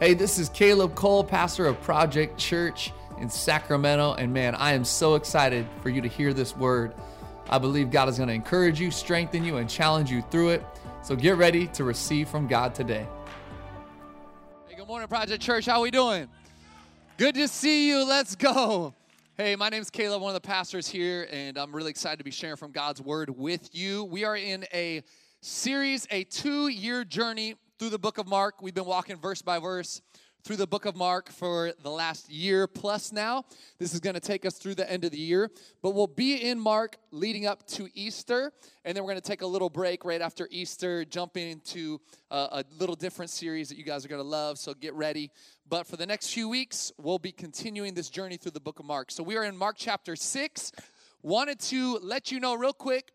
Hey, this is Caleb Cole, pastor of Project Church in Sacramento. And man, I am so excited for you to hear this word. I believe God is going to encourage you, strengthen you, and challenge you through it. So get ready to receive from God today. Hey, good morning, Project Church. How we doing? Good to see you. Let's go. Hey, my name is Caleb, one of the pastors here, and I'm really excited to be sharing from God's word with you. We are in a series, a two year journey through the book of Mark. We've been walking verse by verse through the book of Mark for the last year plus now. This is going to take us through the end of the year, but we'll be in Mark leading up to Easter, and then we're going to take a little break right after Easter, jumping into a little different series that you guys are going to love, so get ready. But for the next few weeks, we'll be continuing this journey through the book of Mark. So we are in Mark chapter 6. Wanted to let you know real quick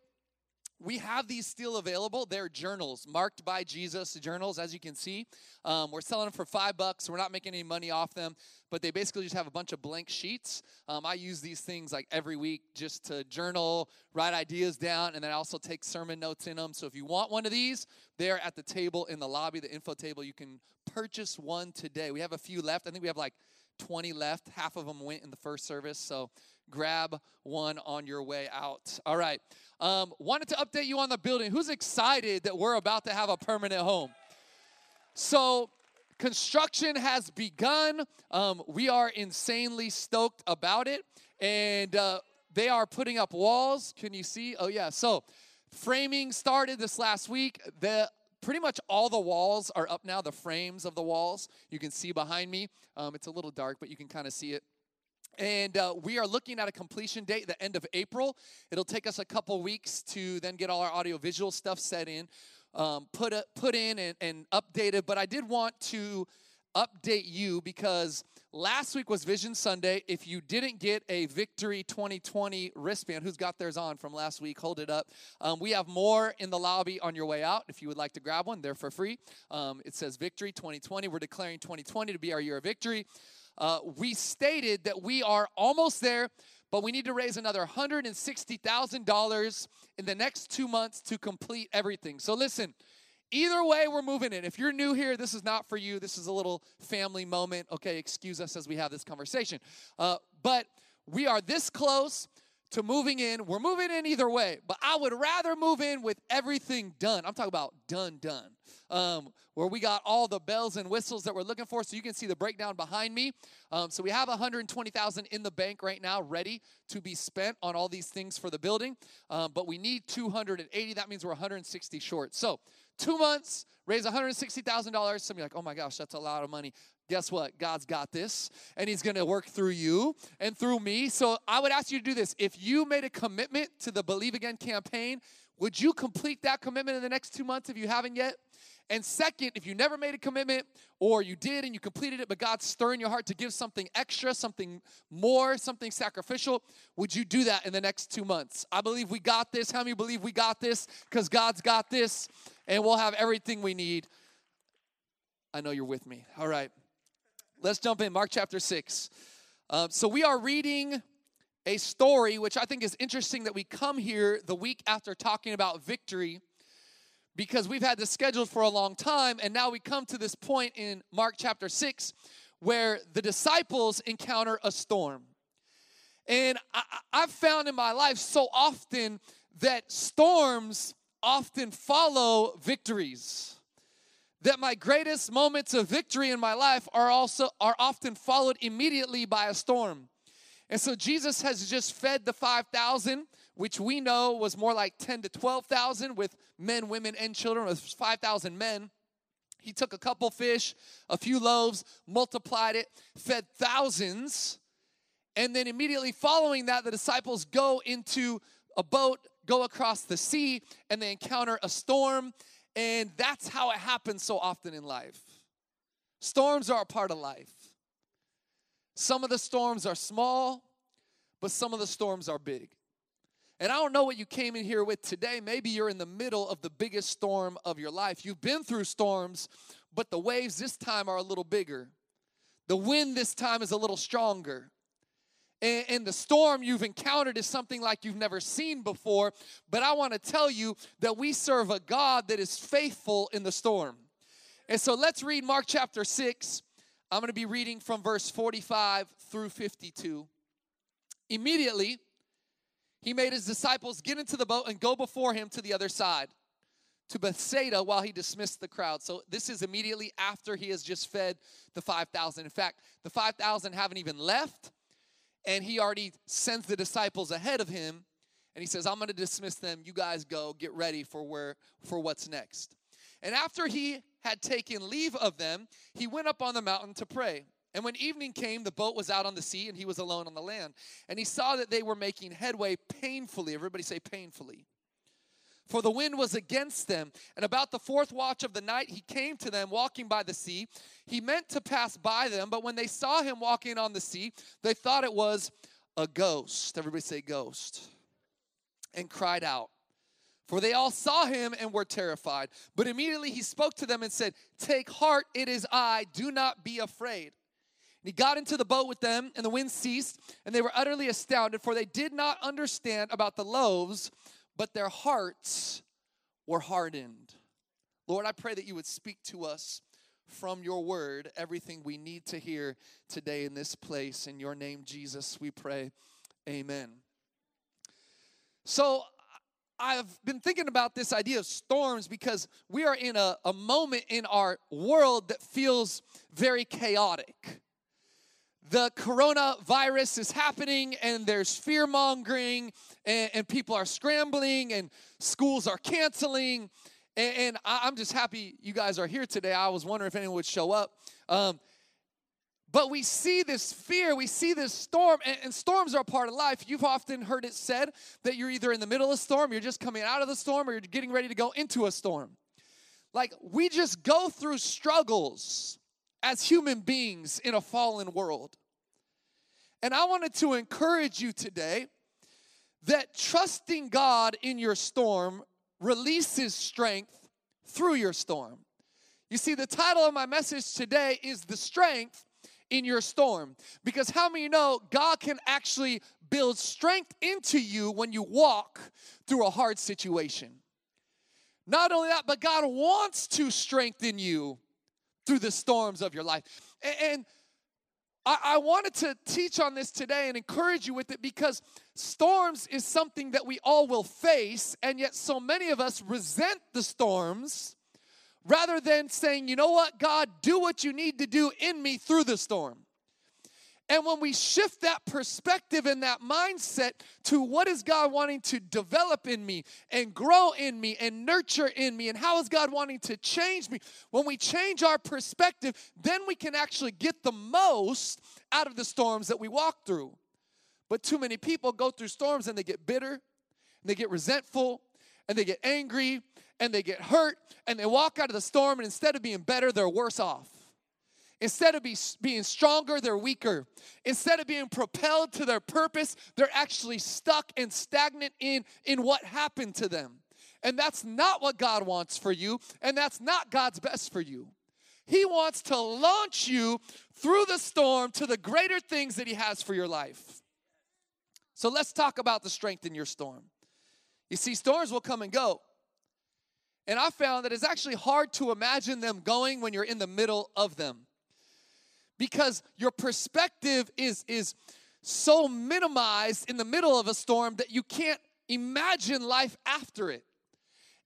we have these still available. They're journals, marked by Jesus journals, as you can see. Um, we're selling them for five bucks. We're not making any money off them, but they basically just have a bunch of blank sheets. Um, I use these things like every week just to journal, write ideas down, and then I also take sermon notes in them. So if you want one of these, they're at the table in the lobby, the info table. You can purchase one today. We have a few left. I think we have like 20 left. Half of them went in the first service. So grab one on your way out. All right. Um, wanted to update you on the building. Who's excited that we're about to have a permanent home? So, construction has begun. Um, we are insanely stoked about it. And uh, they are putting up walls. Can you see? Oh, yeah. So, framing started this last week. The pretty much all the walls are up now, the frames of the walls. You can see behind me. Um, it's a little dark, but you can kind of see it. And uh, we are looking at a completion date, the end of April. It'll take us a couple weeks to then get all our audiovisual stuff set in, um, put, a, put in and, and updated. But I did want to update you because last week was Vision Sunday. If you didn't get a Victory 2020 wristband, who's got theirs on from last week? Hold it up. Um, we have more in the lobby on your way out. If you would like to grab one, they're for free. Um, it says Victory 2020. We're declaring 2020 to be our year of victory uh, we stated that we are almost there, but we need to raise another $160,000 in the next two months to complete everything. So listen, either way, we're moving in. If you're new here, this is not for you. This is a little family moment. Okay, excuse us as we have this conversation. Uh, but we are this close to moving in. We're moving in either way, but I would rather move in with everything done. I'm talking about done, done. Um, where we got all the bells and whistles that we're looking for. So you can see the breakdown behind me. Um, so we have 120,000 in the bank right now, ready to be spent on all these things for the building. Um, but we need 280. That means we're 160 short. So two months, raise $160,000. Some of you like, oh my gosh, that's a lot of money guess what? God's got this, and He's going to work through you and through me. So I would ask you to do this. If you made a commitment to the Believe Again campaign, would you complete that commitment in the next two months if you haven't yet? And second, if you never made a commitment or you did and you completed it, but God's stirring your heart to give something extra, something more, something sacrificial, would you do that in the next two months? I believe we got this. How many believe we got this? Because God's got this, and we'll have everything we need. I know you're with me. All right. Let's jump in. Mark chapter 6. Um, so we are reading a story which I think is interesting that we come here the week after talking about victory because we've had this scheduled for a long time, and now we come to this point in Mark chapter 6 where the disciples encounter a storm. And I, have found in my life so often that storms often follow victories that my greatest moments of victory in my life are also are often followed immediately by a storm. And so Jesus has just fed the 5,000, which we know was more like 10 to 12,000 with men, women, and children, with 5,000 men. He took a couple fish, a few loaves, multiplied it, fed thousands. And then immediately following that, the disciples go into a boat, go across the sea, and they encounter a storm and that's how it happens so often in life. Storms are a part of life. Some of the storms are small, but some of the storms are big. And I don't know what you came in here with today. Maybe you're in the middle of the biggest storm of your life. You've been through storms, but the waves this time are a little bigger. The wind this time is a little stronger and, and the storm you've encountered is something like you've never seen before. But I want to tell you that we serve a God that is faithful in the storm. And so let's read Mark chapter 6. I'm going to be reading from verse 45 through 52. Immediately, he made his disciples get into the boat and go before him to the other side, to Bethsaida, while he dismissed the crowd. So, this is immediately after he has just fed the 5,000. In fact, the 5,000 haven't even left, and he already sends the disciples ahead of him and he says i'm going to dismiss them you guys go get ready for where for what's next and after he had taken leave of them he went up on the mountain to pray and when evening came the boat was out on the sea and he was alone on the land and he saw that they were making headway painfully everybody say painfully for the wind was against them. And about the fourth watch of the night, he came to them walking by the sea. He meant to pass by them, but when they saw him walking on the sea, they thought it was a ghost. Everybody say ghost and cried out. For they all saw him and were terrified. But immediately he spoke to them and said, Take heart, it is I, do not be afraid. And he got into the boat with them, and the wind ceased, and they were utterly astounded, for they did not understand about the loaves, but their hearts were hardened. Lord, I pray that you would speak to us from your word everything we need to hear today in this place. In your name, Jesus, we pray. Amen. So I've been thinking about this idea of storms because we are in a, a moment in our world that feels very chaotic. The coronavirus is happening, and there's fear mongering, and, and, people are scrambling, and schools are canceling. And, and, I'm just happy you guys are here today. I was wondering if anyone would show up. Um, but we see this fear, we see this storm, and, and, storms are a part of life. You've often heard it said that you're either in the middle of a storm, you're just coming out of the storm, or you're getting ready to go into a storm. Like, we just go through struggles as human beings in a fallen world. And I wanted to encourage you today that trusting God in your storm releases strength through your storm. You see, the title of my message today is The Strength in your storm. Because how many know God can actually build strength into you when you walk through a hard situation? Not only that, but God wants to strengthen you through the storms of your life. And, I, wanted to teach on this today and encourage you with it because storms is something that we all will face, and yet so many of us resent the storms rather than saying, you know what, God, do what you need to do in me through the storm. And when we shift that perspective and that mindset to what is God wanting to develop in me and grow in me and nurture in me, and how is God wanting to change me, when we change our perspective, then we can actually get the most out of the storms that we walk through. But too many people go through storms and they get bitter, and they get resentful, and they get angry, and they get hurt and they walk out of the storm and instead of being better, they're worse off. Instead of be, being stronger, they're weaker. Instead of being propelled to their purpose, they're actually stuck and stagnant in, in what happened to them. And that's not what God wants for you, and that's not God's best for you. He wants to launch you through the storm to the greater things that He has for your life. So let's talk about the strength in your storm. You see, storms will come and go. And I found that it's actually hard to imagine them going when you're in the middle of them. Because your perspective is, is so minimized in the middle of a storm that you can't imagine life after it.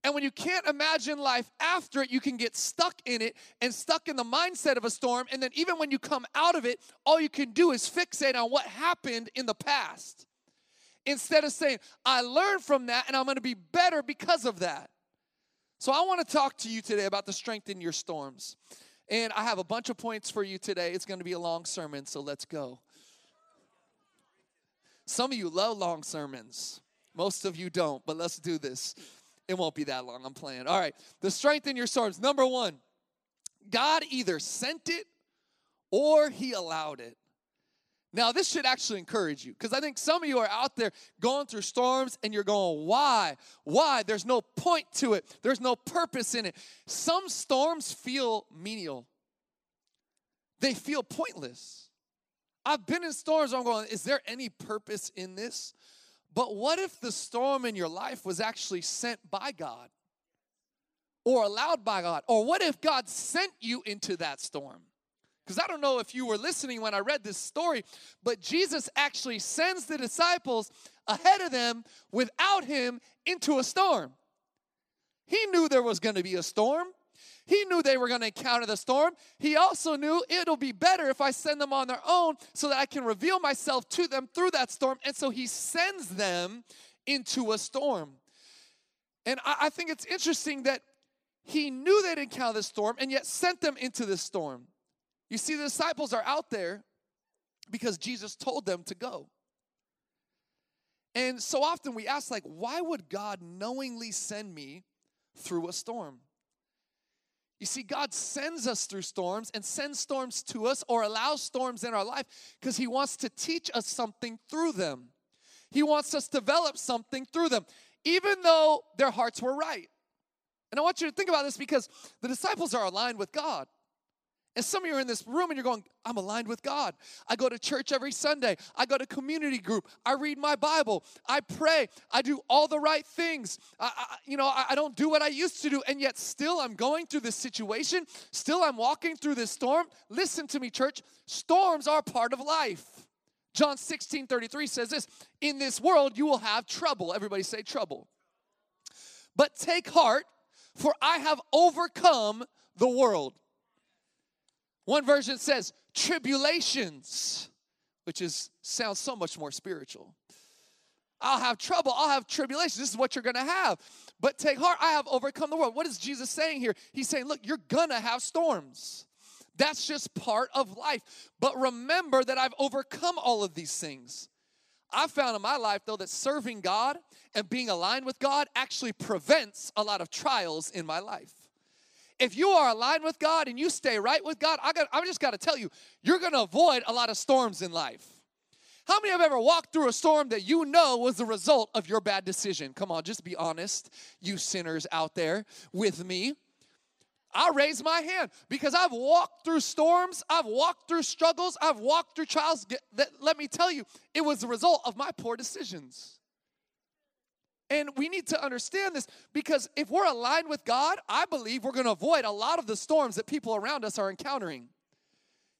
And when you can't imagine life after it, you can get stuck in it and stuck in the mindset of a storm. And then, even when you come out of it, all you can do is fixate on what happened in the past instead of saying, I learned from that and I'm gonna be better because of that. So, I want to talk to you today about the strength in your storms. And I have a bunch of points for you today. It's going to be a long sermon, so let's go. Some of you love long sermons, most of you don't, but let's do this. It won't be that long. I'm playing. All right. The strength in your storms. Number one, God either sent it or he allowed it. Now, this should actually encourage you because I think some of you are out there going through storms and you're going, why? Why? There's no point to it, there's no purpose in it. Some storms feel menial, they feel pointless. I've been in storms I'm going, is there any purpose in this? But what if the storm in your life was actually sent by God or allowed by God? Or what if God sent you into that storm? Because I don't know if you were listening when I read this story, but Jesus actually sends the disciples ahead of them without him into a storm. He knew there was going to be a storm. He knew they were going to encounter the storm. He also knew it'll be better if I send them on their own so that I can reveal myself to them through that storm. And so he sends them into a storm. And I, think it's interesting that he knew they'd encounter the storm and yet sent them into the storm. You see, the disciples are out there because Jesus told them to go. And so often we ask, like, why would God knowingly send me through a storm? You see, God sends us through storms and sends storms to us or allows storms in our life because He wants to teach us something through them. He wants us to develop something through them, even though their hearts were right. And I want you to think about this because the disciples are aligned with God. And some of you are in this room and you're going, I'm aligned with God. I go to church every Sunday. I go to community group. I read my Bible. I pray. I do all the right things. I, I, you know, I, I don't do what I used to do. And yet, still, I'm going through this situation. Still, I'm walking through this storm. Listen to me, church. Storms are part of life. John 16 33 says this In this world, you will have trouble. Everybody say trouble. But take heart, for I have overcome the world. One version says tribulations, which is sounds so much more spiritual. I'll have trouble, I'll have tribulations. This is what you're gonna have. But take heart, I have overcome the world. What is Jesus saying here? He's saying, look, you're gonna have storms. That's just part of life. But remember that I've overcome all of these things. I've found in my life, though, that serving God and being aligned with God actually prevents a lot of trials in my life. If you are aligned with God and you stay right with God, I got, I just got to tell you, you're going to avoid a lot of storms in life. How many have ever walked through a storm that you know was the result of your bad decision? Come on, just be honest, you sinners out there with me. I raise my hand because I've walked through storms, I've walked through struggles, I've walked through trials let me tell you, it was the result of my poor decisions. And we need to understand this because if we're aligned with God, I believe we're going to avoid a lot of the storms that people around us are encountering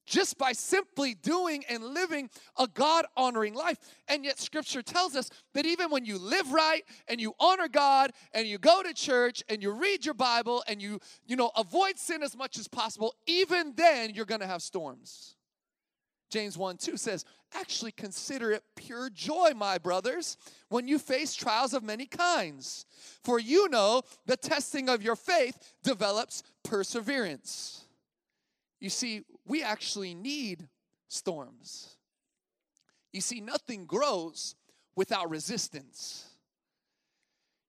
just by simply doing and living a God honoring life. And yet, scripture tells us that even when you live right and you honor God and you go to church and you read your Bible and you, you know, avoid sin as much as possible, even then you're gonna have storms. James 1 2 says, Actually, consider it pure joy, my brothers, when you face trials of many kinds. For you know the testing of your faith develops perseverance. You see, we actually need storms. You see, nothing grows without resistance.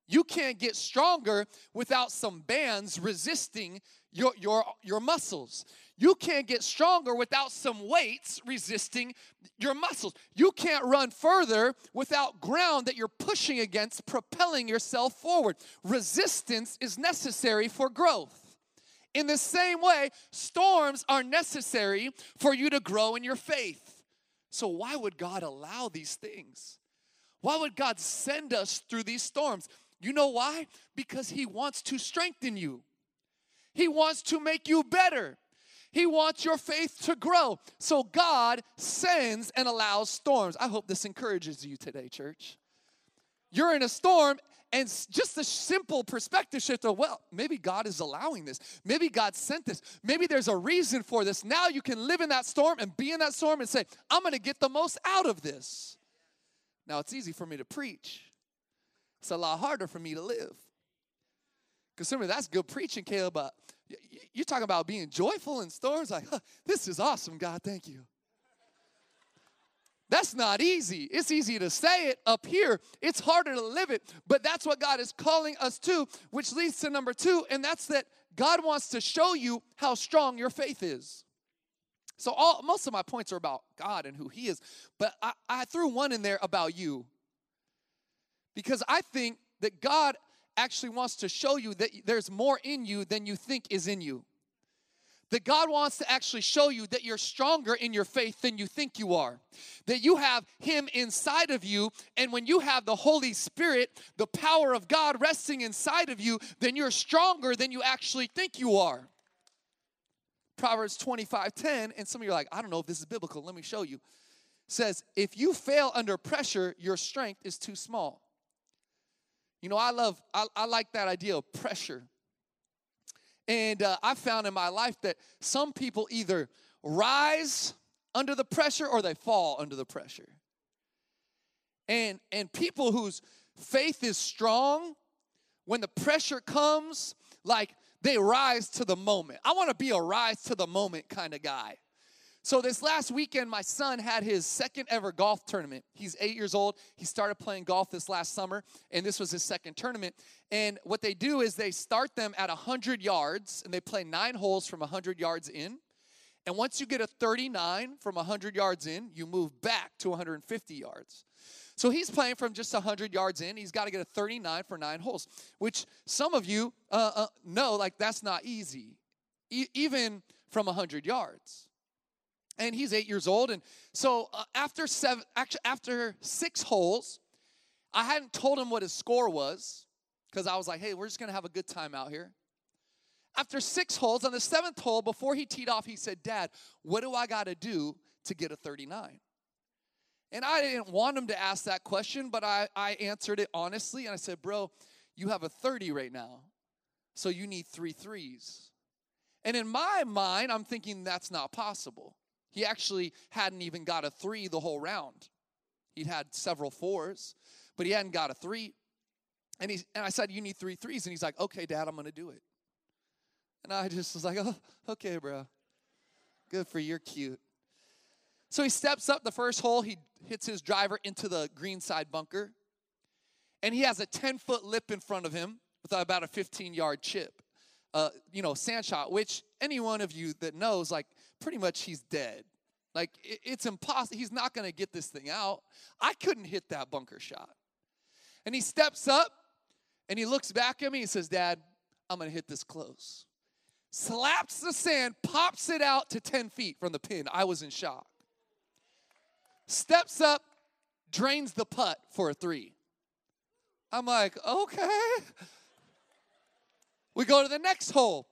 You can't get stronger without some bands resisting your, your, your muscles. You can't get stronger without some weights resisting your muscles. You can't run further without ground that you're pushing against, propelling yourself forward. Resistance is necessary for growth. In the same way, storms are necessary for you to grow in your faith. So, why would God allow these things? Why would God send us through these storms? You know why? Because He wants to strengthen you, He wants to make you better. He wants your faith to grow. So God sends and allows storms. I hope this encourages you today, church. You're in a storm, and just a simple perspective shift of, well, maybe God is allowing this. Maybe God sent this. Maybe there's a reason for this. Now you can live in that storm and be in that storm and say, I'm going to get the most out of this. Now it's easy for me to preach, it's a lot harder for me to live. Because some of that's good preaching, Caleb, but you're talking about being joyful in storms. Like, huh, this is awesome, God. Thank you. That's not easy. It's easy to say it up here, it's harder to live it. But that's what God is calling us to, which leads to number two, and that's that God wants to show you how strong your faith is. So, all, most of my points are about God and who He is, but I, I threw one in there about you because I think that God actually wants to show you that there's more in you than you think is in you. That God wants to actually show you that you're stronger in your faith than you think you are. That you have Him inside of you, and when you have the Holy Spirit, the power of God resting inside of you, then you're stronger than you actually think you are. Proverbs 25 10, and some of you are like, I don't know if this is biblical. Let me show you. says, if you fail under pressure, your strength is too small. You know, I love, I, I like that idea of pressure. And uh, I found in my life that some people either rise under the pressure or they fall under the pressure. And, and people whose faith is strong, when the pressure comes, like they rise to the moment. I want to be a rise to the moment kind of guy. So this last weekend, my son had his second ever golf tournament. He's eight years old. He started playing golf this last summer, and this was his second tournament. And what they do is they start them at 100 yards, and they play nine holes from 100 yards in. And once you get a 39 from 100 yards in, you move back to 150 yards. So he's playing from just 100 yards in. He's got to get a 39 for nine holes, which some of you uh, uh, know, like, that's not easy, e- even from 100 yards. And he's eight years old. And so uh, after seven, actually, after six holes, I hadn't told him what his score was because I was like, hey, we're just to have a good time out here. After six holes, on the seventh hole, before he teed off, he said, Dad, what do I got to do to get a 39? And I didn't want him to ask that question, but I, I answered it honestly. And I said, Bro, you have a 30 right now. So you need three threes. And in my mind, I'm thinking that's not possible. He actually hadn't even got a three the whole round. He'd had several fours, but he hadn't got a three. And, he, and I said, You need three threes. And he's like, Okay, dad, I'm going to do it. And I just was like, Oh, okay, bro. Good for you. You're cute. So he steps up the first hole, he hits his driver into the green side bunker, and he has a 10 foot lip in front of him with about a 15 yard chip. Uh, you know, sand shot, which any one of you that knows, like, pretty much he's dead. Like, it, it's impossible. He's not going to get this thing out. I couldn't hit that bunker shot. And he steps up and he looks back at me and says, Dad, I'm going to hit this close. Slaps the sand, pops it out to 10 feet from the pin. I was in shock steps up, drains the putt for a three. I'm like, okay. We go to the next hole,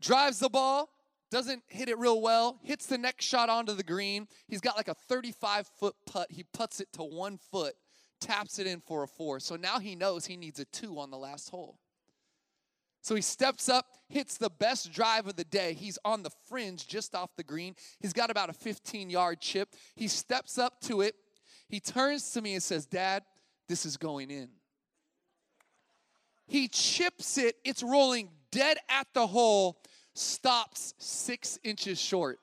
drives the ball, doesn't hit it real well, hits the next shot onto the green. He's got like a 35 foot putt. He puts it to one foot, taps it in for a four. So now he knows he needs a two on the last hole. So he steps up, hits the best drive of the day. He's on the fringe just off the green. He's got about a 15 yard chip. He steps up to it. He turns to me and says, Dad, this is going in. He chips it, it's rolling dead at the hole, stops six inches short.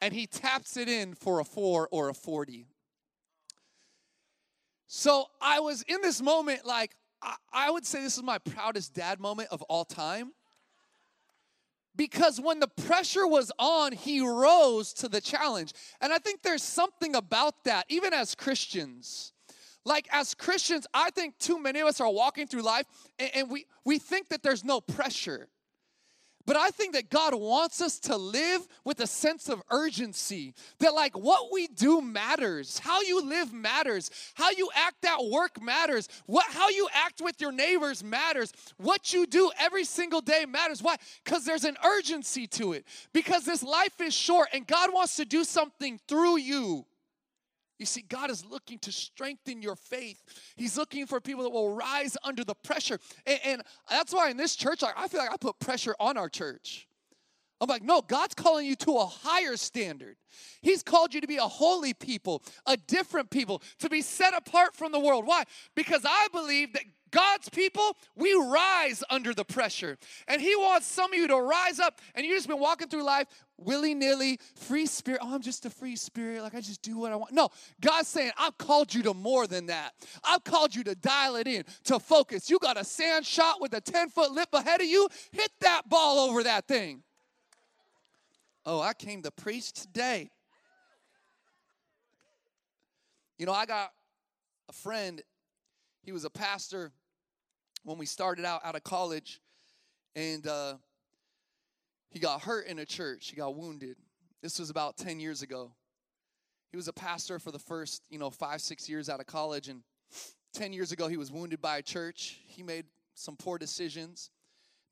And he taps it in for a four or a 40. So I was in this moment like, I, would say this is my proudest dad moment of all time. Because when the pressure was on, he rose to the challenge. And I think there's something about that, even as Christians. Like as Christians, I think too many of us are walking through life and, and we, we think that there's no pressure. But I think that God wants us to live with a sense of urgency that, like, what we do matters. How you live matters. How you act at work matters. What, how you act with your neighbors matters. What you do every single day matters. Why? Because there's an urgency to it. Because this life is short and God wants to do something through you. You see, God is looking to strengthen your faith. He's looking for people that will rise under the pressure. And, and that's why in this church, I feel like I put pressure on our church. I'm like, no, God's calling you to a higher standard. He's called you to be a holy people, a different people, to be set apart from the world. Why? Because I believe that God's people, we rise under the pressure. And He wants some of you to rise up and you just been walking through life willy nilly, free spirit. Oh, I'm just a free spirit. Like I just do what I want. No, God's saying, I've called you to more than that. I've called you to dial it in, to focus. You got a sand shot with a 10 foot lip ahead of you. Hit that ball over that thing. Oh, I came to preach today. You know, I got a friend, he was a pastor when we started out out of college, and uh, he got hurt in a church. He got wounded. This was about 10 years ago. He was a pastor for the first, you know, five, six years out of college. And 10 years ago, he was wounded by a church. He made some poor decisions.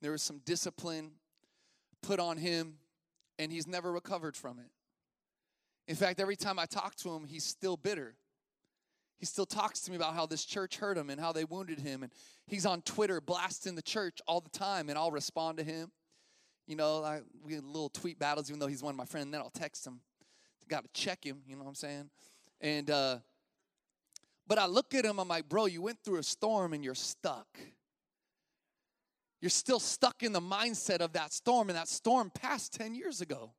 There was some discipline put on him, and he's never recovered from it. In fact, every time I talk to him, he's still bitter. He still talks to me about how this church hurt him and how they wounded him. And he's on Twitter blasting the church all the time, and I'll respond to him. You know, I, we had little tweet battles, even though he's one of my friends. Then I'll text him. Got to check him, you know what I'm saying? And, uh, but I look at him, I'm like, bro, you went through a storm and you're stuck. You're still stuck in the mindset of that storm, and that storm passed 10 years ago.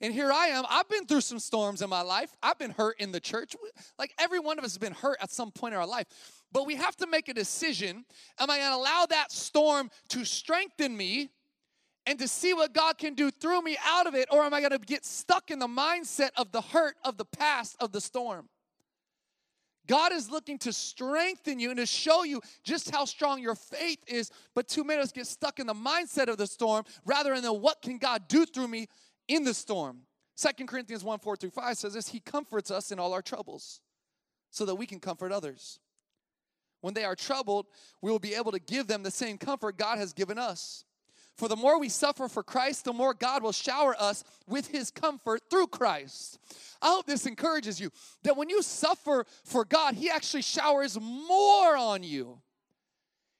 And here I am. I've been through some storms in my life. I've been hurt in the church. Like every one of us has been hurt at some point in our life. But we have to make a decision. Am I going to allow that storm to strengthen me and to see what God can do through me out of it? Or am I going to get stuck in the mindset of the hurt of the past of the storm? God is looking to strengthen you and to show you just how strong your faith is. But too many of us get stuck in the mindset of the storm rather than what can God do through me in the storm. Second Corinthians 1 4 through 5 says this He comforts us in all our troubles so that we can comfort others. When they are troubled, we will be able to give them the same comfort God has given us. For the more we suffer for Christ, the more God will shower us with his comfort through Christ. I hope this encourages you that when you suffer for God, he actually showers more on you.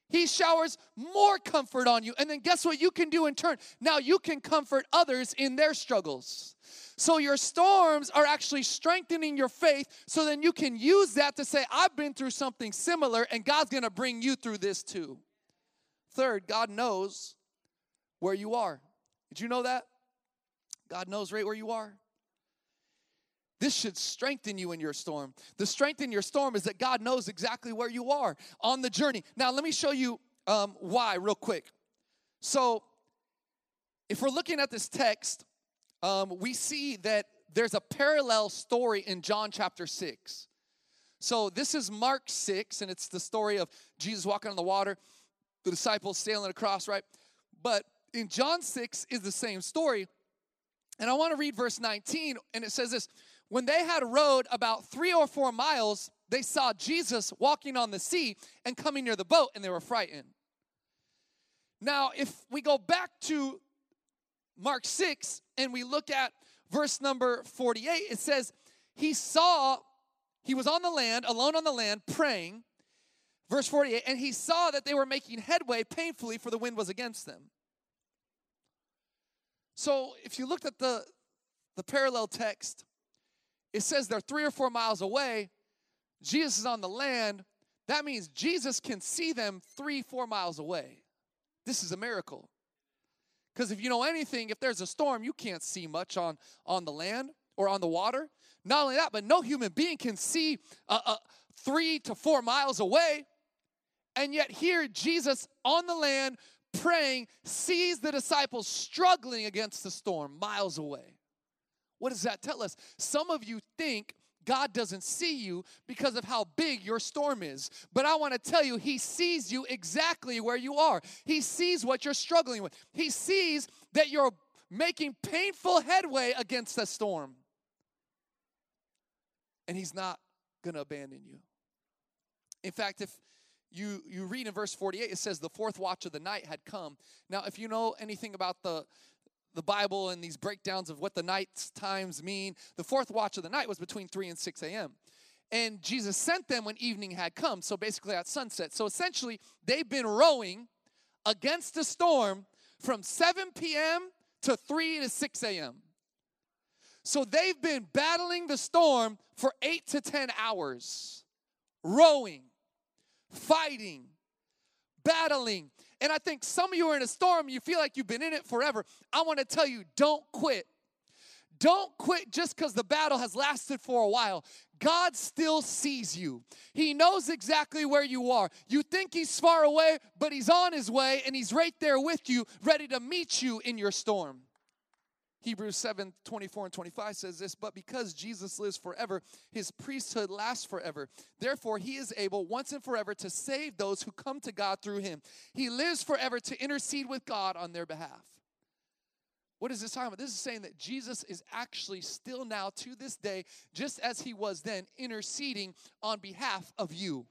He showers more comfort on you. And then guess what you can do in turn? Now you can comfort others in their struggles. So your storms are actually strengthening your faith so then you can use that to say, I've been through something similar and God's gonna bring you through this too. Third, God knows where you are. Did you know that? God knows right where you are. This should strengthen you in your storm. The strength in your storm is that God knows exactly where you are on the journey. Now, let me show you um, why, real quick. So, if we're looking at this text, um, we see that there's a parallel story in John chapter 6. So, this is Mark 6, and it's the story of Jesus walking on the water, the disciples sailing across, right? But in John 6 is the same story. And I want to read verse 19, and it says this when they had rowed about three or four miles, they saw Jesus walking on the sea and coming near the boat, and they were frightened. Now, if we go back to Mark 6 and we look at verse number 48, it says, He saw, he was on the land, alone on the land, praying. Verse 48, and he saw that they were making headway painfully, for the wind was against them. So if you looked at the, the parallel text, it says they're three or four miles away. Jesus is on the land. That means Jesus can see them three, four miles away. This is a miracle. Because if you know anything, if there's a storm, you can't see much on, on the land or on the water. Not only that, but no human being can see uh, uh, three to four miles away. And yet, here, Jesus on the land praying sees the disciples struggling against the storm miles away. What does that tell us? Some of you think God doesn't see you because of how big your storm is. But I want to tell you, He sees you exactly where you are. He sees what you're struggling with. He sees that you're making painful headway against the storm. And He's not going to abandon you. In fact, if you, you read in verse 48, it says the fourth watch of the night had come. Now, if you know anything about the, the Bible and these breakdowns of what the night times mean, the fourth watch of the night was between 3 and 6 a.m. And Jesus sent them when evening had come, so basically at sunset. So essentially, they've been rowing against a storm from 7 p.m. to 3 to 6 a.m. So they've been battling the storm for 8 to 10 hours, rowing, fighting, battling, and I think some of you are in a storm, you feel like you've been in it forever. I want to tell you don't quit. Don't quit just because the battle has lasted for a while. God still sees you. He knows exactly where you are. You think He's far away, but He's on His way and He's right there with you, ready to meet you in your storm. Hebrews 7 24 and 25 says this, but because Jesus lives forever, his priesthood lasts forever. Therefore, he is able once and forever to save those who come to God through him. He lives forever to intercede with God on their behalf. What is this talking about? This is saying that Jesus is actually still now to this day, just as he was then, interceding on behalf of you.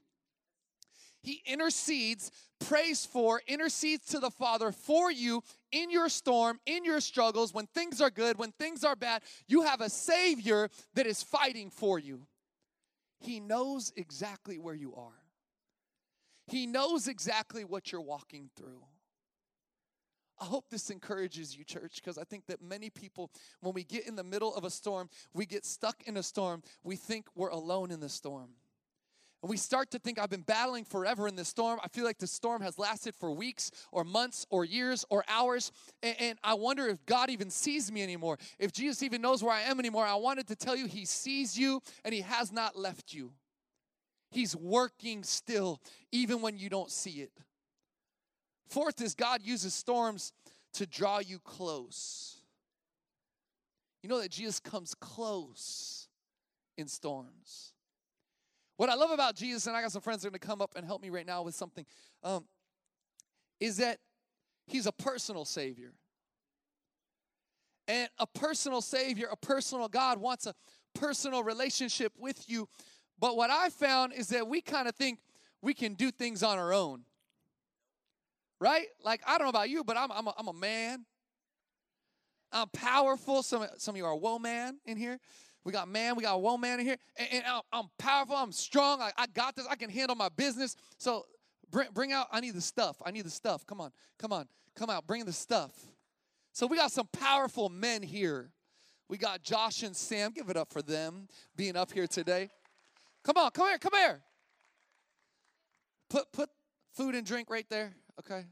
He intercedes, prays for, intercedes to the Father for you in your storm, in your struggles, when things are good, when things are bad. You have a Savior that is fighting for you. He knows exactly where you are, He knows exactly what you're walking through. I hope this encourages you, church, because I think that many people, when we get in the middle of a storm, we get stuck in a storm, we think we're alone in the storm. And we start to think, I've been battling forever in this storm. I feel like the storm has lasted for weeks or months or years or hours. And, and, I wonder if God even sees me anymore, if Jesus even knows where I am anymore. I wanted to tell you, He sees you and He has not left you. He's working still, even when you don't see it. Fourth is God uses storms to draw you close. You know that Jesus comes close in storms. What I love about Jesus, and I got some friends that are going to come up and help me right now with something, um, is that he's a personal Savior. And a personal Savior, a personal God wants a personal relationship with you. But what I found is that we kind of think we can do things on our own. Right? Like, I don't know about you, but I'm, I'm, a, I'm a man. I'm powerful. Some, some of you are a woe man in here. We got man, we got one man in here, and, and I'm powerful, I'm strong, I, I got this, I can handle my business. So bring, bring out, I need the stuff. I need the stuff. Come on, come on, come out, bring the stuff. So we got some powerful men here. We got Josh and Sam. Give it up for them being up here today. Come on, come here, come here. Put put food and drink right there. Okay.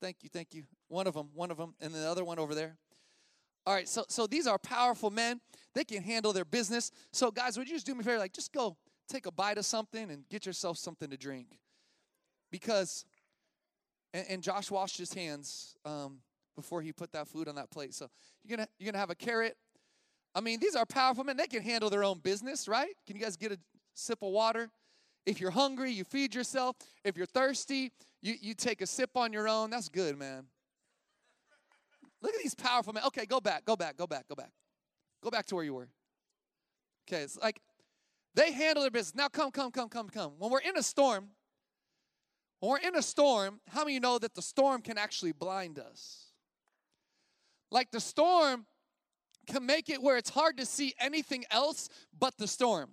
Thank you, thank you. One of them, one of them, and the other one over there. All right, so so these are powerful men. They can handle their business. So guys, would you just do me a favor? Like, just go take a bite of something and get yourself something to drink, because. And, and Josh washed his hands um, before he put that food on that plate. So you're gonna you're gonna have a carrot. I mean, these are powerful men. They can handle their own business, right? Can you guys get a sip of water? If you're hungry, you feed yourself. If you're thirsty, you, you take a sip on your own. That's good, man. Look at these powerful men. Okay, go back, go back, go back, go back. Go back to where you were. Okay, it's like they handle their business. Now come, come, come, come, come. When we're in a storm, when we're in a storm, how many you know that the storm can actually blind us? Like the storm can make it where it's hard to see anything else but the storm.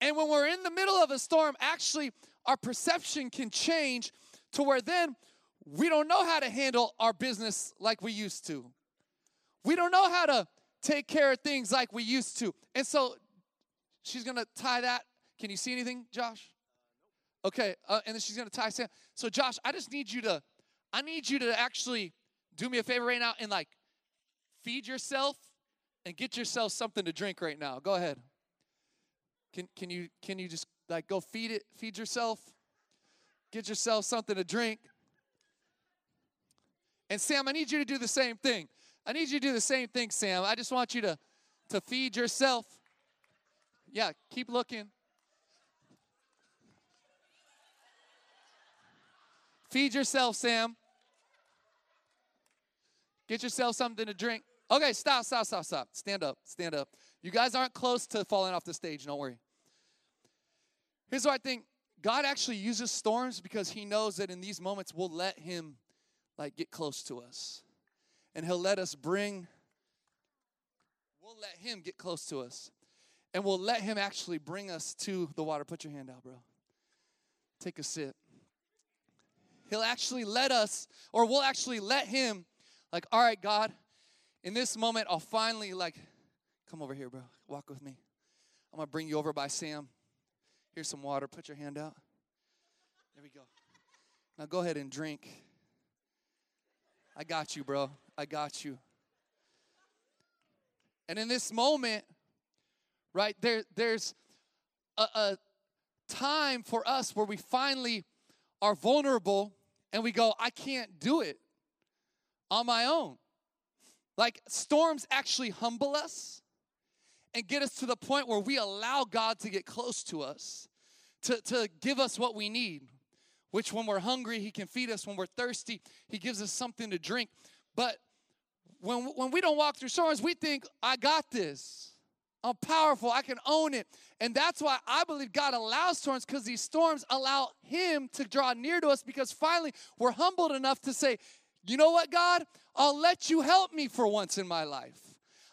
And when we're in the middle of a storm, actually, our perception can change to where then we don't know how to handle our business like we used to. We don't know how to take care of things like we used to. And so she's going to tie that. Can you see anything, Josh? Okay, uh, and then she's going to tie Sam. So Josh, I just need you to I need you to actually do me a favor right now and like feed yourself and get yourself something to drink right now. Go ahead. Can can you can you just like go feed it feed yourself? Get yourself something to drink. And Sam, I need you to do the same thing. I need you to do the same thing, Sam. I just want you to, to feed yourself. Yeah, keep looking. Feed yourself, Sam. Get yourself something to drink. Okay, stop, stop, stop, stop. Stand up, stand up. You guys aren't close to falling off the stage, don't worry. Here's what I think God actually uses storms because He knows that in these moments we'll let Him like get close to us. And he'll let us bring we'll let him get close to us. And we'll let him actually bring us to the water. Put your hand out, bro. Take a sip. He'll actually let us or we'll actually let him like, "All right, God, in this moment I'll finally like come over here, bro. Walk with me. I'm to bring you over by Sam. Here's some water. Put your hand out. There we go. Now go ahead and drink. I got you, bro. I got you. And in this moment, right, there, there's a, a time for us where we finally are vulnerable and we go, I can't do it on my own. Like storms actually humble us and get us to the point where we allow God to get close to us, to, to give us what we need which when we're hungry, He can feed us. When we're thirsty, He gives us something to drink. But when, when we don't walk through storms, we think, I got this. I'm powerful. I can own it. And that's why I believe God allows storms because these storms allow Him to draw near to us because finally we're humbled enough to say, you know what, God? I'll let you help me for once in my life.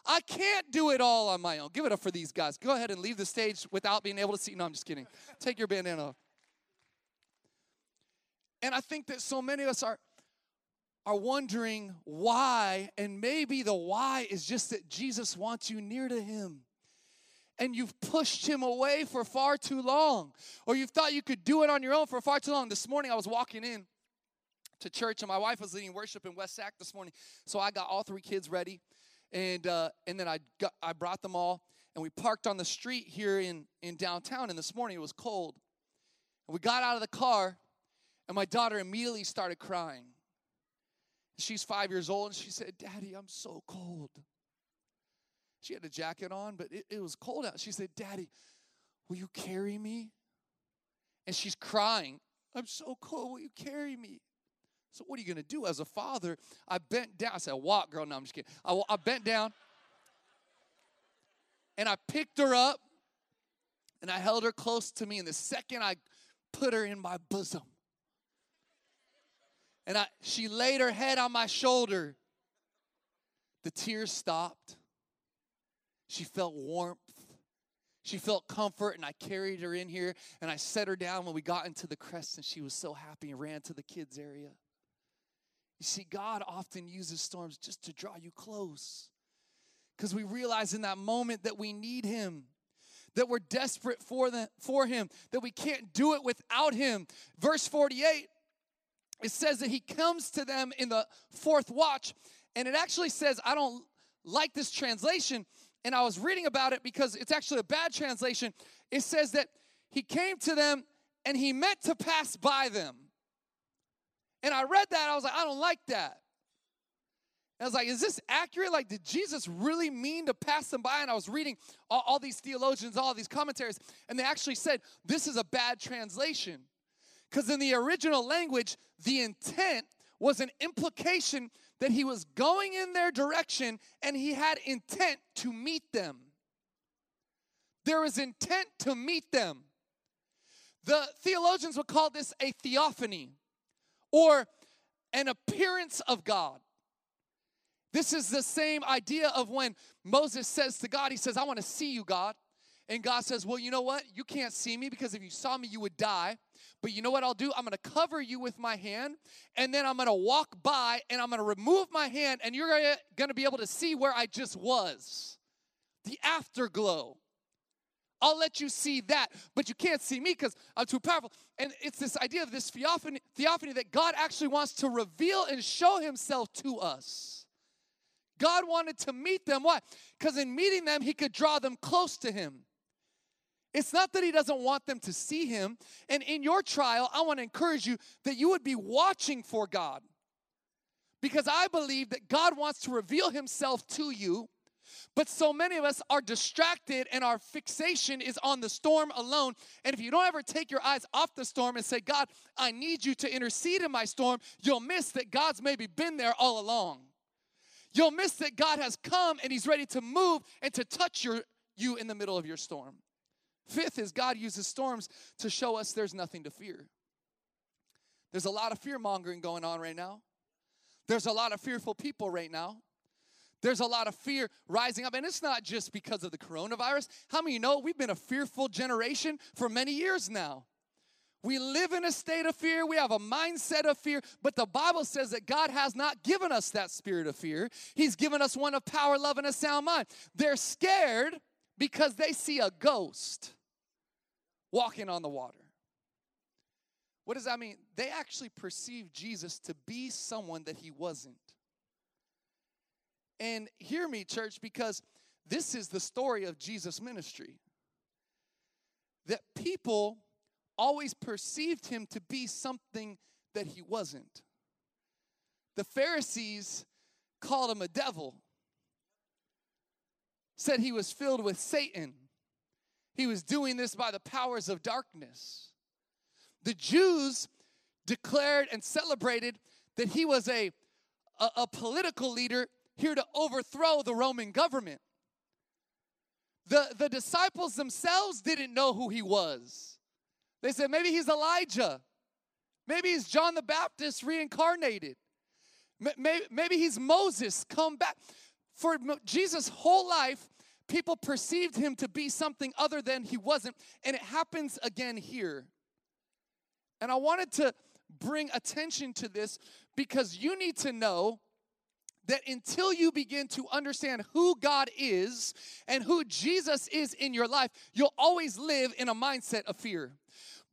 I can't do it all on my own. Give it up for these guys. Go ahead and leave the stage without being able to see. No, I'm just kidding. Take your bandana off. And I think that so many of us are are wondering why, and maybe the why is just that Jesus wants you near to him. And you've pushed him away for far too long, or you've thought you could do it on your own for far too long. This morning I was walking in to church, and my wife was leading worship in West Sac this morning. So I got all three kids ready, and uh, and then I got, I brought them all, and we parked on the street here in in downtown. And this morning it was cold, and we got out of the car, and my daughter immediately started crying. She's five years old, and she said, Daddy, I'm so cold. She had a jacket on, but it, it was cold out. She said, Daddy, will you carry me? And she's crying, I'm so cold, will you carry me? So, what are you gonna do as a father? I bent down. I said, Walk, girl. No, I'm just kidding. I, I bent down and I picked her up and I held her close to me. And the second I put her in my bosom, and I, she laid her head on my shoulder. The tears stopped. She felt warmth. She felt comfort, and I carried her in here and I set her down when we got into the crest, and she was so happy and ran to the kids' area. You see, God often uses storms just to draw you close because we realize in that moment that we need Him that we're desperate for, the, for him, that we can't do it without him. Verse 48 it says that he comes to them in the fourth watch. And it actually says, I don't like this translation. And I was reading about it because it's actually a bad translation. It says that he came to them and he meant to pass by them. And I read that, I was like, I don't like that. I was like, is this accurate? Like, did Jesus really mean to pass them by? And I was reading all, all these theologians, all these commentaries, and they actually said this is a bad translation. Because in the original language, the intent was an implication that he was going in their direction and he had intent to meet them. There was intent to meet them. The theologians would call this a theophany or an appearance of God. This is the same idea of when Moses says to God, He says, I want to see you, God. And God says, Well, you know what? You can't see me because if you saw me, you would die. But you know what I'll do? I'm going to cover you with my hand, and then I'm going to walk by and I'm going to remove my hand, and you're going to be able to see where I just was. The afterglow. I'll let you see that, but you can't see me because I'm too powerful. And it's this idea of this theophany, theophany that God actually wants to reveal and show himself to us. God wanted to meet them. Why? Because in meeting them, he could draw them close to him. It's not that he doesn't want them to see him. And in your trial, I want to encourage you that you would be watching for God. Because I believe that God wants to reveal himself to you. But so many of us are distracted and our fixation is on the storm alone. And if you don't ever take your eyes off the storm and say, God, I need you to intercede in my storm, you'll miss that God's maybe been there all along. You'll miss that God has come and He's ready to move and to touch your, you in the middle of your storm. Fifth is God uses storms to show us there's nothing to fear. There's a lot of fear mongering going on right now. There's a lot of fearful people right now. There's a lot of fear rising up, and it's not just because of the coronavirus. How many know we've been a fearful generation for many years now? We live in a state of fear. We have a mindset of fear, but the Bible says that God has not given us that spirit of fear. He's given us one of power, love, and a sound mind. They're scared because they see a ghost walking on the water. What does that mean? They actually perceived Jesus to be someone that he wasn't. And hear me, church, because this is the story of Jesus' ministry. That people always perceived him to be something that he wasn't. The Pharisees called him a devil, said he was filled with Satan. He was doing this by the powers of darkness. The Jews declared and celebrated that he was a, a, a political leader here to overthrow the Roman government. The, the disciples themselves didn't know who he was. They said, maybe he's Elijah. Maybe he's John the Baptist reincarnated. Maybe, maybe he's Moses come back. For Jesus' whole life, people perceived him to be something other than he wasn't. And it happens again here. And I wanted to bring attention to this because you need to know that until you begin to understand who God is and who Jesus is in your life, you'll always live in a mindset of fear.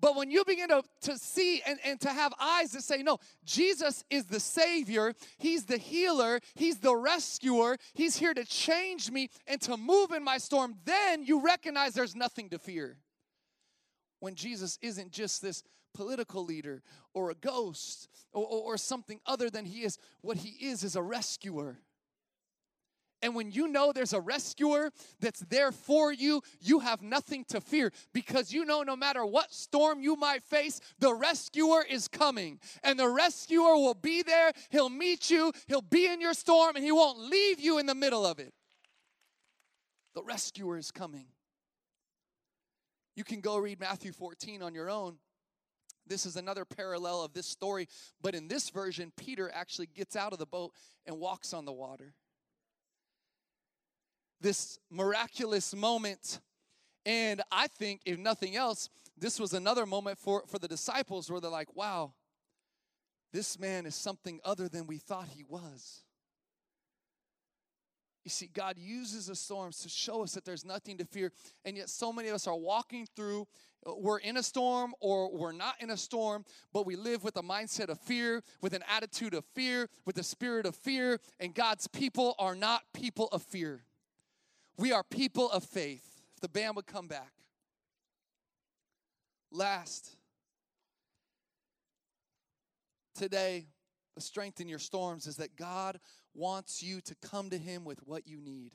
But when you begin to, to see and, and to have eyes that say, no, Jesus is the Savior, He's the healer, He's the rescuer, He's here to change me and to move in my storm, then you recognize there's nothing to fear. When Jesus isn't just this political leader or a ghost or, or, or something other than He is, what He is is a rescuer. And when you know there's a rescuer that's there for you, you have nothing to fear because you know no matter what storm you might face, the rescuer is coming. And the rescuer will be there. He'll meet you, he'll be in your storm, and he won't leave you in the middle of it. The rescuer is coming. You can go read Matthew 14 on your own. This is another parallel of this story, but in this version, Peter actually gets out of the boat and walks on the water this miraculous moment. And I think, if nothing else, this was another moment for, for the disciples where they're like, wow, this man is something other than we thought he was. You see, God uses the storms to show us that there's nothing to fear. And yet, so many of us are walking through, we're in a storm or we're not in a storm, but we live with a mindset of fear, with an attitude of fear, with a spirit of fear. And God's people are not people of fear. We are people of faith. If the band would come back. Last, today, the strength in your storms is that God wants you to come to Him with what you need.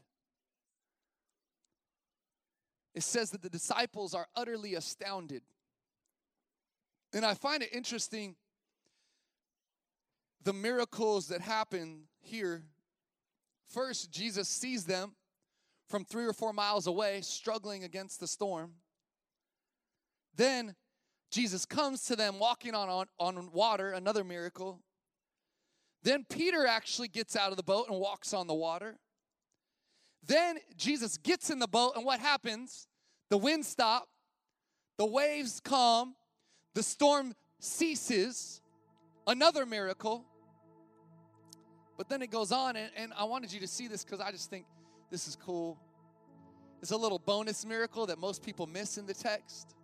It says that the disciples are utterly astounded. And I find it interesting the miracles that happen here. First, Jesus sees them from three or four miles away, struggling against the storm. Then Jesus comes to them walking on, on, on water, another miracle. Then Peter actually gets out of the boat and walks on the water. Then Jesus gets in the boat, and what happens? The wind stops, the waves calm, the storm ceases. Another miracle. But then it goes on, and, and I wanted you to see this because I just think this is cool. It's a little bonus miracle that most people miss in the text.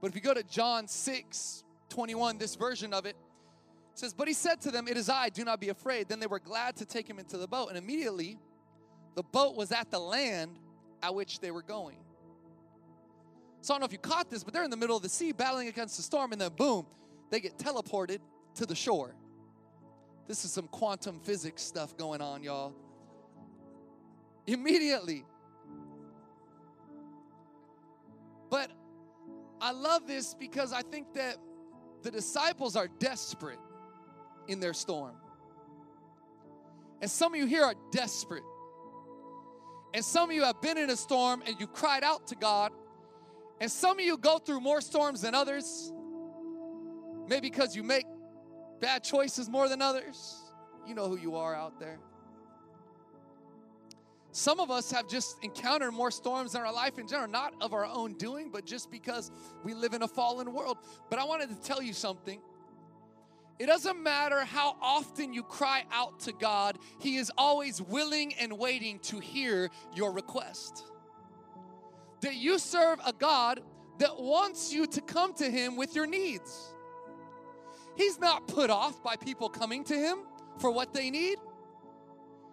But if you go to John 6 21, this version of it, it says, But he said to them, It is I, do not be afraid. Then they were glad to take him into the boat. And immediately the boat was at the land at which they were going. So I don't know if you caught this, but they're in the middle of the sea battling against the storm, and then boom, they get teleported to the shore. This is some quantum physics stuff going on, y'all immediately. But I love this because I think that the disciples are desperate in their storm. And some of you here are desperate. And some of you have been in a storm and you cried out to God. And some of you go through more storms than others. Maybe because you make bad choices more than others. You know who you are out there. Some of us have just encountered more storms in our life in general, not of our own doing, but just because we live in a fallen world. But I wanted to tell you something. It doesn't matter how often you cry out to God, He is always willing and waiting to hear your request. That you serve a God that wants you to come to Him with your needs. He's not put off by people coming to Him for what they need.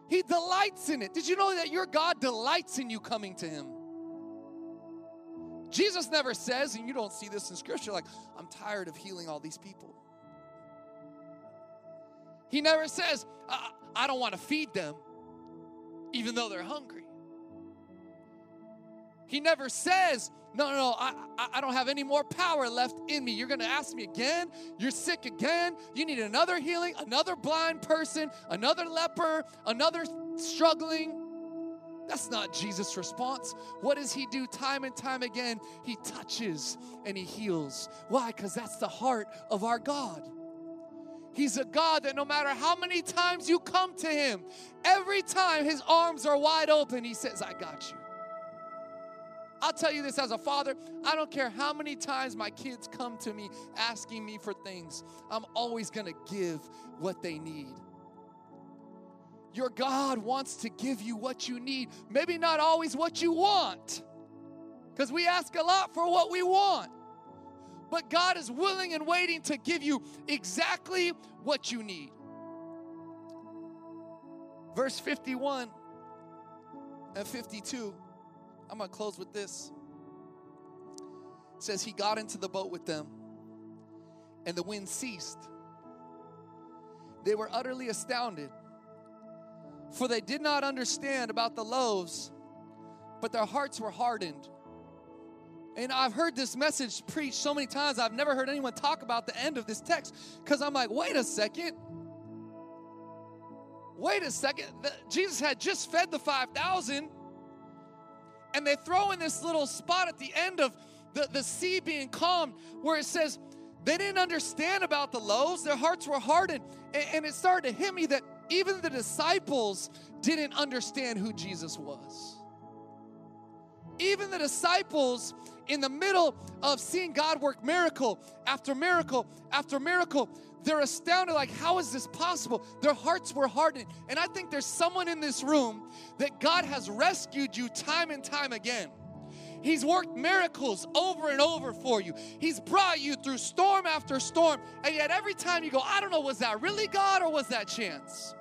He delights in it. Did you know that your God delights in you coming to Him? Jesus never says, and you don't see this in Scripture, like, I'm tired of healing all these people. He never says, I, I don't want to feed them, even though they're hungry. He never says, no, no, no, I, I don't have any more power left in me. You're going to ask me again. You're sick again. You need another healing, another blind person, another leper, another struggling. That's not Jesus' response. What does he do time and time again? He touches and he heals. Why? Because that's the heart of our God. He's a God that no matter how many times you come to him, every time his arms are wide open, he says, I got you. I'll tell you this as a father, I don't care how many times my kids come to me asking me for things, I'm always gonna give what they need. Your God wants to give you what you need, maybe not always what you want, because we ask a lot for what we want. But God is willing and waiting to give you exactly what you need. Verse 51 and 52 I'm going to close with this. It says, He got into the boat with them, and the wind ceased. They were utterly astounded, for they did not understand about the loaves, but their hearts were hardened. And I've heard this message preached so many times, I've never heard anyone talk about the end of this text because I'm like, wait a second. Wait a second. Jesus had just fed the 5,000 and they throw in this little spot at the end of the, the sea being calm where it says they didn't understand about the loaves, their hearts were hardened. And, and it started to hit me that even the disciples didn't understand who Jesus was. Even the disciples, in the middle of seeing God work miracle after miracle after miracle, they're astounded like how is this possible their hearts were hardened and i think there's someone in this room that god has rescued you time and time again He's worked miracles over and over for you. He's brought you through storm after storm. And yet, every time you go, I don't know, was that really God or was that chance?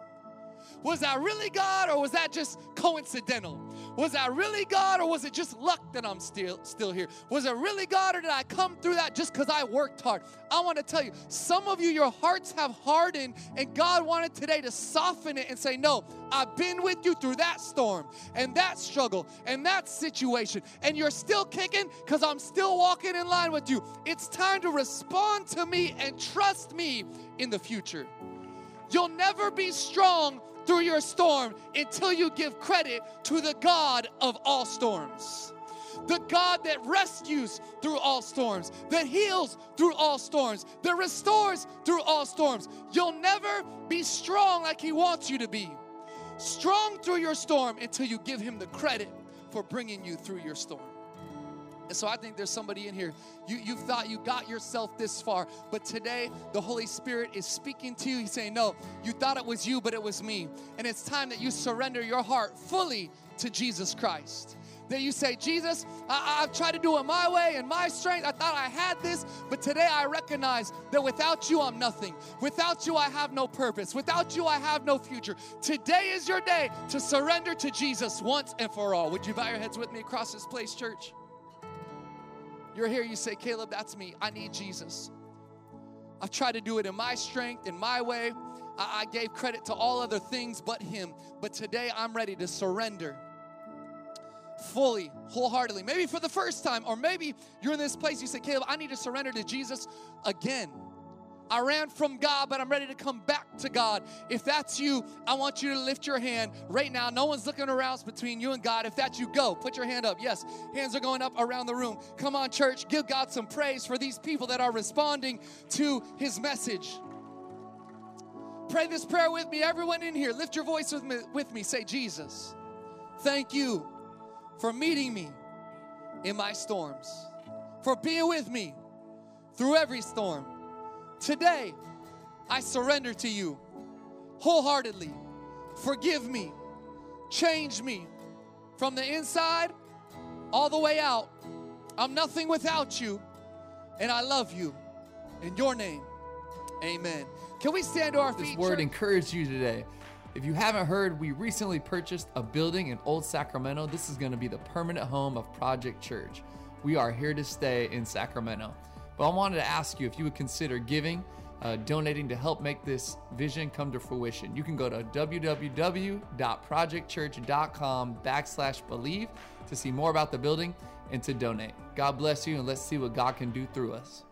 Was that really God or was that just coincidental? Was that really God or was it just luck that I'm still still here? Was it really God or did I come through that just because I worked hard? I want to tell you, some of you, your hearts have hardened, and God wanted today to soften it and say, No, I've been with you through that storm and that struggle and that situation, and you're still kicking because I'm still walking in line with you. It's time to respond to me and trust me in the future. You'll never be strong through your storm until you give credit to the God of all storms. The God that rescues through all storms, that heals through all storms, that restores through all storms. You'll never be strong like He wants you to be. Strong through your storm until you give Him the credit for bringing you through your storm. And so I think there's somebody in here. You, you thought you got yourself this far, but today the Holy Spirit is speaking to you. He's saying, No, you thought it was you, but it was me. And it's time that you surrender your heart fully to Jesus Christ. That you say, Jesus, I, have tried to do it my way and my strength. I thought I had this, but today I recognize that without you, I'm nothing. Without you, I have no purpose. Without you, I have no future. Today is your day to surrender to Jesus once and for all. Would you bow your heads with me across this place, church? You're here, you say, Caleb, that's me. I need Jesus. I've tried to do it in my strength, in my way. I, I gave credit to all other things but Him. But today I'm ready to surrender fully, wholeheartedly. Maybe for the first time, or maybe you're in this place, you say, Caleb, I need to surrender to Jesus again. I ran from God, but I'm ready to come back to God. If that's you, I want you to lift your hand right now. No one's looking around it's between you and God. If that's you, go. Put your hand up. Yes, hands are going up around the room. Come on, church. Give God some praise for these people that are responding to his message. Pray this prayer with me. Everyone in here, lift your voice with me. With me. Say, Jesus, thank you for meeting me in my storms, for being with me through every storm. Today, I surrender to you wholeheartedly. Forgive me, change me from the inside all the way out. I'm nothing without you, and I love you. In your name, amen. Can we stand to our feet? This word church? encouraged you today. If you haven't heard, we recently purchased a building in Old Sacramento. This is going to be the permanent home of Project Church. We are here to stay in Sacramento. But I wanted to ask you if you would consider giving, uh, donating to help make this vision come to fruition. You can go to www.projectchurch.com backslash believe to see more about the building and to donate. God bless you, and let's see what God can do through us.